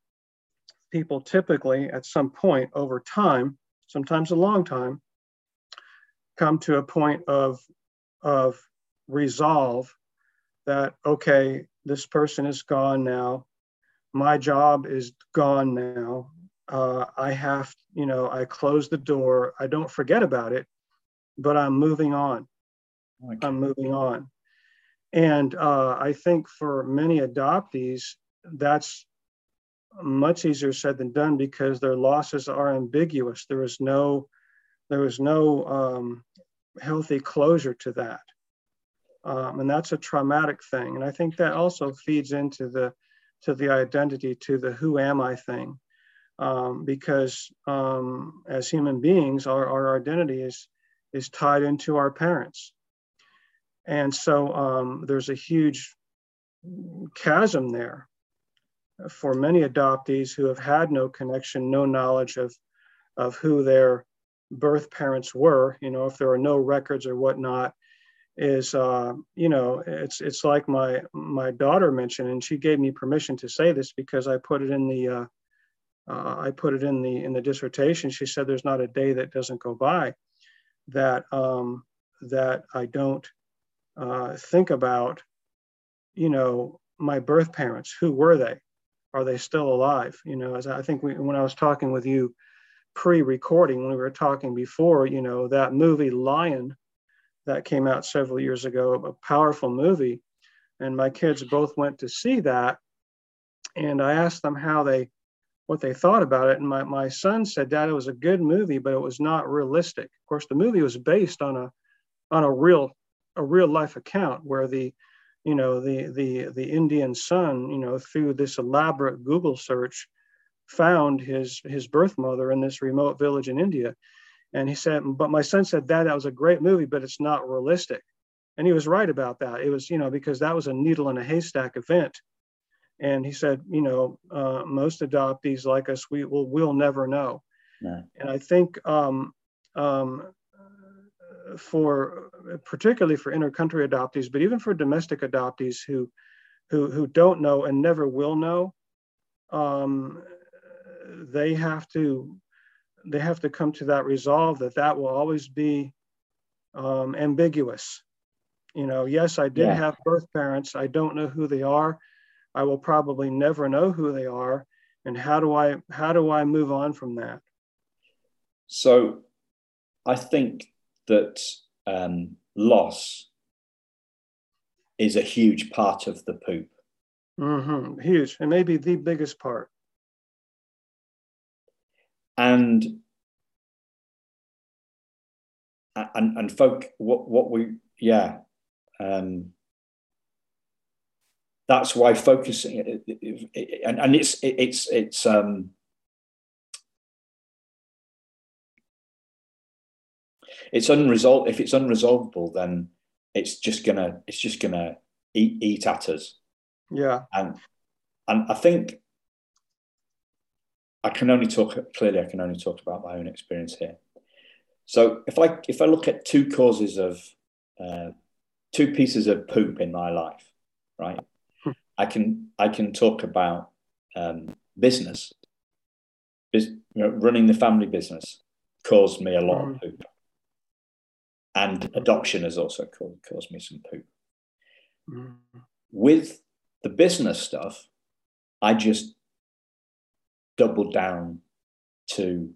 people typically at some point over time, sometimes a long time, come to a point of, of resolve that, okay, this person is gone now. My job is gone now. Uh, I have, you know, I close the door. I don't forget about it, but I'm moving on. Okay. I'm moving on. And uh, I think for many adoptees, that's much easier said than done because their losses are ambiguous. There is no, there is no um, healthy closure to that, um, and that's a traumatic thing. And I think that also feeds into the, to the identity, to the who am I thing, um, because um, as human beings, our, our identity is is tied into our parents, and so um, there's a huge chasm there for many adoptees who have had no connection, no knowledge of, of who their birth parents were, you know, if there are no records or whatnot, is uh, you know it's it's like my my daughter mentioned and she gave me permission to say this because i put it in the uh, uh, i put it in the in the dissertation she said there's not a day that doesn't go by that um, that i don't uh, think about you know my birth parents who were they are they still alive you know as i think we, when i was talking with you pre-recording when we were talking before you know that movie lion that came out several years ago, a powerful movie. And my kids both went to see that. And I asked them how they, what they thought about it. And my, my son said, Dad, it was a good movie, but it was not realistic. Of course, the movie was based on a, on a real, a real life account where the, you know, the, the, the Indian son, you know, through this elaborate Google search, found his, his birth mother in this remote village in India and he said, but my son said, Dad, that was a great movie, but it's not realistic. And he was right about that. It was, you know, because that was a needle in a haystack event. And he said, you know, uh, most adoptees like us, we will we'll never know. No. And I think um, um, for particularly for intercountry adoptees, but even for domestic adoptees who who who don't know and never will know, um, they have to they have to come to that resolve that that will always be um, ambiguous. You know, yes, I did yeah. have birth parents. I don't know who they are. I will probably never know who they are. And how do I how do I move on from that? So, I think that um, loss is a huge part of the poop. Mm-hmm. Huge, and maybe the biggest part and and and folk what what we yeah um that's why focusing and and it's it's it's um it's unresolved if it's unresolvable then it's just gonna it's just gonna eat eat at us yeah and and i think I can only talk clearly. I can only talk about my own experience here. So if I if I look at two causes of uh, two pieces of poop in my life, right? I can I can talk about um, business, Bus- you know, running the family business caused me a lot mm. of poop, and adoption has also caused, caused me some poop. Mm. With the business stuff, I just doubled down to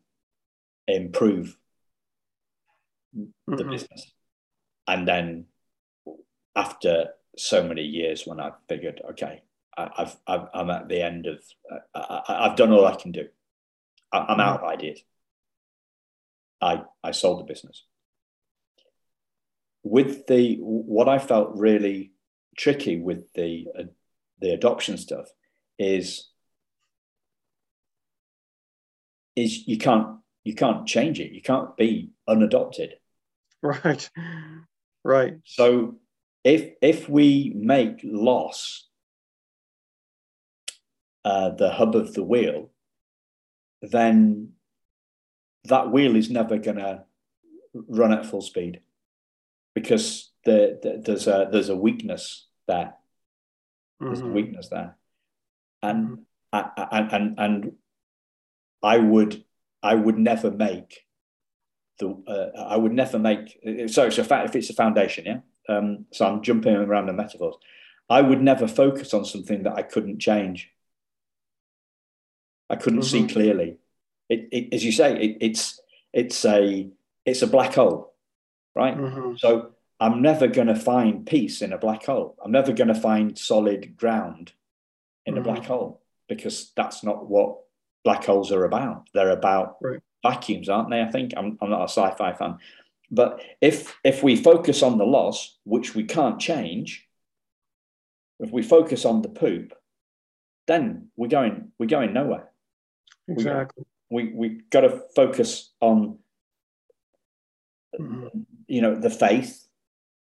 improve mm-hmm. the business. And then after so many years, when I figured, okay, I, have i am at the end of, I, have done all I can do. I, am out of ideas. I, I sold the business. With the, what I felt really tricky with the, uh, the adoption stuff is is you can't you can't change it. You can't be unadopted. Right. Right. So if if we make loss uh, the hub of the wheel, then that wheel is never going to run at full speed because the, the, there's a there's a weakness there. There's mm-hmm. a weakness there, and mm-hmm. and and and I would I would never make the uh, I would never make so it's a fa- if it's a foundation yeah um, so I'm jumping around the metaphors I would never focus on something that I couldn't change I couldn't mm-hmm. see clearly it, it, as you say it, it's it's a it's a black hole right mm-hmm. so I'm never going to find peace in a black hole I'm never going to find solid ground in mm-hmm. a black hole because that's not what black holes are about. They're about right. vacuums, aren't they? I think I'm, I'm not a sci-fi fan, but if if we focus on the loss, which we can't change, if we focus on the poop, then we're going we're going nowhere. Exactly. We we, we got to focus on mm-hmm. you know the faith,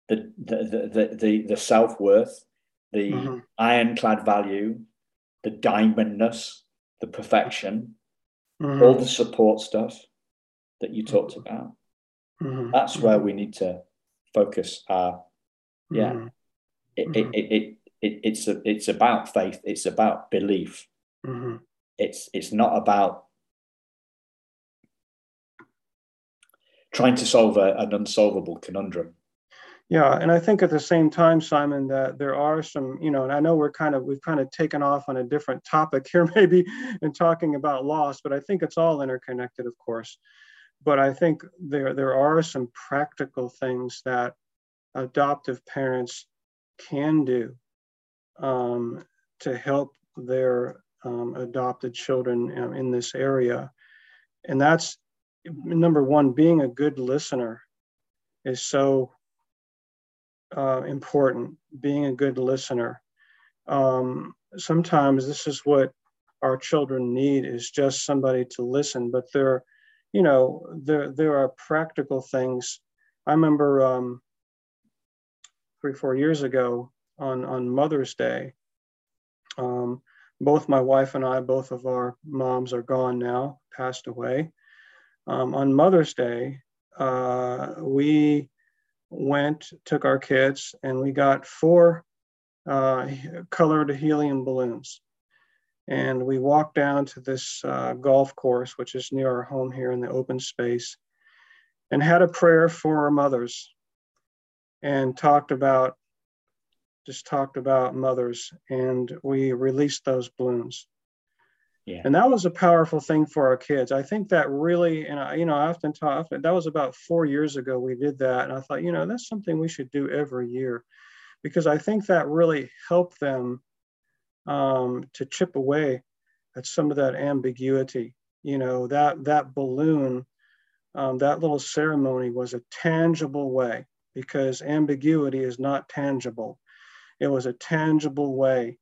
the the the the, the self worth, the mm-hmm. ironclad value, the diamondness, the perfection, mm-hmm. all the support stuff that you talked about. Mm-hmm. That's where we need to focus our Yeah. Mm-hmm. It, it, it, it, it, it's, a, it's about faith. It's about belief. Mm-hmm. It's, it's not about trying to solve a, an unsolvable conundrum. Yeah, and I think at the same time, Simon, that there are some, you know, and I know we're kind of we've kind of taken off on a different topic here, maybe in talking about loss, but I think it's all interconnected, of course. But I think there there are some practical things that adoptive parents can do um, to help their um, adopted children um, in this area, and that's number one, being a good listener is so uh, important, being a good listener. Um, sometimes this is what our children need is just somebody to listen, but there, you know, there, there are practical things. I remember um, three, four years ago on, on Mother's Day, um, both my wife and I, both of our moms are gone now, passed away. Um, on Mother's Day, uh, we went, took our kids, and we got four uh, colored helium balloons. And we walked down to this uh, golf course, which is near our home here in the open space, and had a prayer for our mothers and talked about, just talked about mothers. And we released those balloons. Yeah. And that was a powerful thing for our kids. I think that really, and I, you know, I often talk, that was about four years ago we did that. And I thought, you know, that's something we should do every year because I think that really helped them um, to chip away at some of that ambiguity. You know, that, that balloon, um, that little ceremony was a tangible way because ambiguity is not tangible. It was a tangible way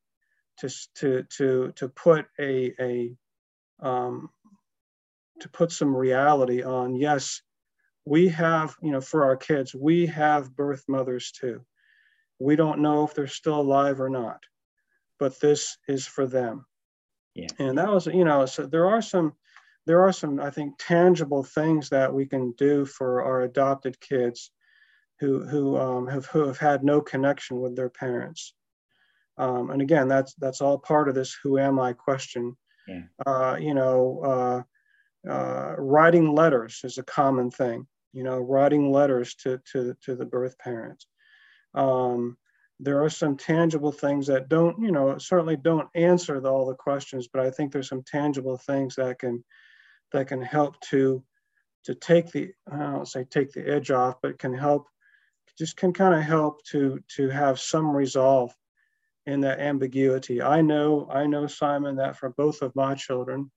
to to to to put a a um, to put some reality on yes we have you know for our kids we have birth mothers too we don't know if they're still alive or not but this is for them yeah. and that was you know so there are some there are some i think tangible things that we can do for our adopted kids who who um, have who have had no connection with their parents um, and again, that's that's all part of this "Who am I?" question. Yeah. Uh, you know, uh, uh, writing letters is a common thing. You know, writing letters to to to the birth parents. Um, there are some tangible things that don't, you know, certainly don't answer the, all the questions, but I think there's some tangible things that can that can help to to take the I don't say take the edge off, but can help just can kind of help to to have some resolve in that ambiguity. I know, I know, Simon, that for both of my children,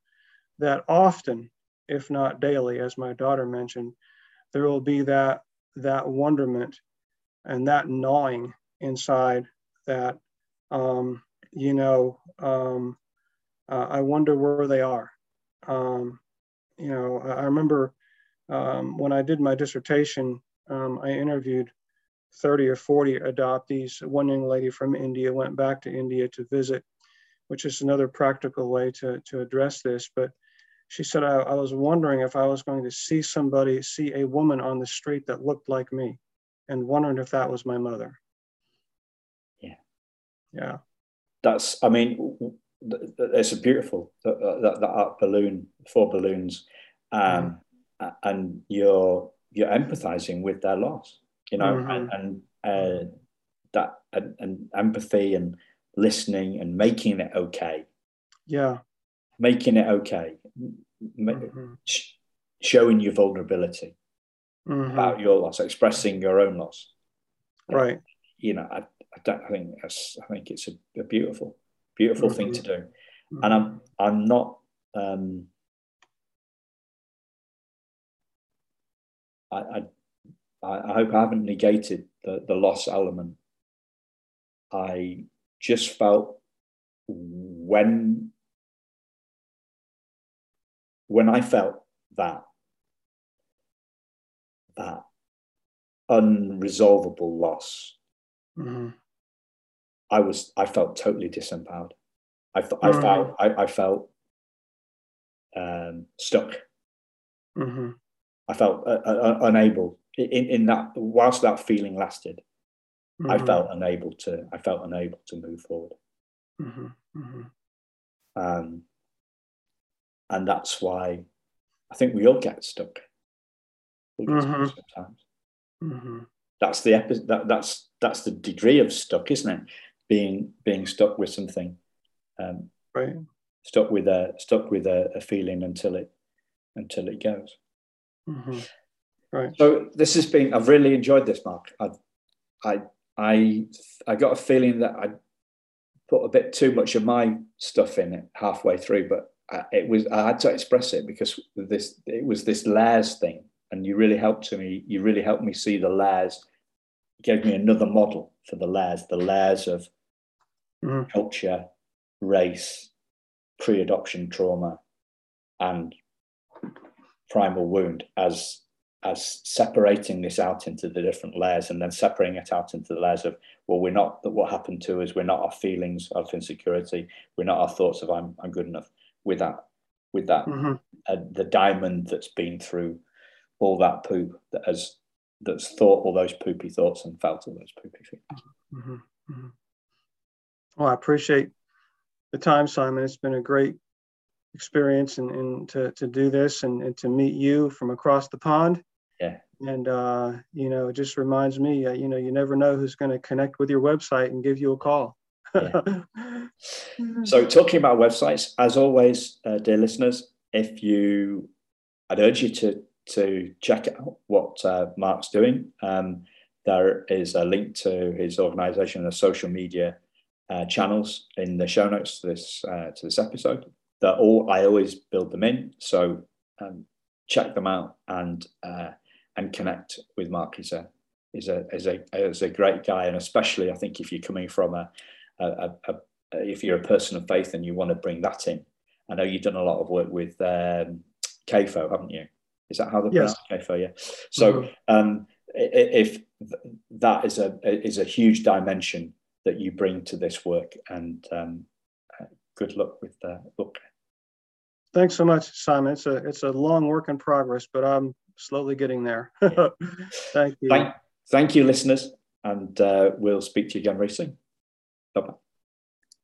that often, if not daily, as my daughter mentioned, there will be that that wonderment and that gnawing inside that um, you know um, uh, I wonder where they are. Um, you know, I remember um, when I did my dissertation, um, I interviewed 30 or 40 adoptees. One young lady from India went back to India to visit, which is another practical way to, to address this. But she said, I, I was wondering if I was going to see somebody, see a woman on the street that looked like me, and wondering if that was my mother. Yeah. That's, I mean, it's a beautiful, that, that, that balloon, four balloons, um, mm. and you're, you're empathizing with their loss you know, mm-hmm. and, and uh, that and, and, empathy and listening and making it okay. Yeah, making it okay, mm-hmm. showing your vulnerability mm-hmm. about your loss, expressing your own loss. Right. You know, I, I don't I think that's I think it's a, a beautiful, beautiful thing to do, and I'm I'm not. Um, I, I I, I hope I haven't negated the, the loss element. I just felt when when I felt that that unresolvable loss, mm-hmm. I was I felt totally disempowered. I, mm-hmm. I felt I, I felt um, stuck. Mm-hmm. I felt uh, uh, unable in, in that whilst that feeling lasted mm-hmm. I felt unable to. I felt unable to move forward. Mm-hmm. mm-hmm. Um, and that's why I think we all get stuck. Mm-hmm. sometimes. Mm-hmm. That's the epi- that, that's that's the degree of stuck, isn't it? Being being stuck with something, um, right? Stuck with a stuck with a, a feeling until it until it goes. Mm-hmm. Right. So this has been. I've really enjoyed this, Mark. I, I, I, I got a feeling that I put a bit too much of my stuff in it halfway through, but I, it was I had to express it because this it was this layers thing, and you really helped me. You really helped me see the layers. Gave me another model for the layers, the layers of mm-hmm. culture, race, pre-adoption trauma, and primal wound as as separating this out into the different layers and then separating it out into the layers of well we're not what happened to us we're not our feelings of insecurity we're not our thoughts of i'm, I'm good enough with that with that mm-hmm. uh, the diamond that's been through all that poop that has that's thought all those poopy thoughts and felt all those poopy feelings mm-hmm. Mm-hmm. well i appreciate the time simon it's been a great experience and, and to, to do this and, and to meet you from across the pond yeah. And, uh, you know, it just reminds me, uh, you know, you never know who's going to connect with your website and give you a call. yeah. so, talking about websites, as always, uh, dear listeners, if you, I'd urge you to to check out what uh, Mark's doing. Um, there is a link to his organisation and the social media uh, channels in the show notes to this uh, to this episode. That all I always build them in, so um, check them out and uh, and connect with Mark. He's a is a is a is a great guy, and especially I think if you're coming from a, a, a, a if you're a person of faith and you want to bring that in. I know you've done a lot of work with um, CAFO, haven't you? Is that how the yeah. for you? So mm-hmm. um, if that is a is a huge dimension that you bring to this work, and um, uh, good luck with the book. Thanks so much, Simon. It's a it's a long work in progress, but I'm slowly getting there. thank you. Thank, thank you, listeners, and uh, we'll speak to you again very soon. Bye bye.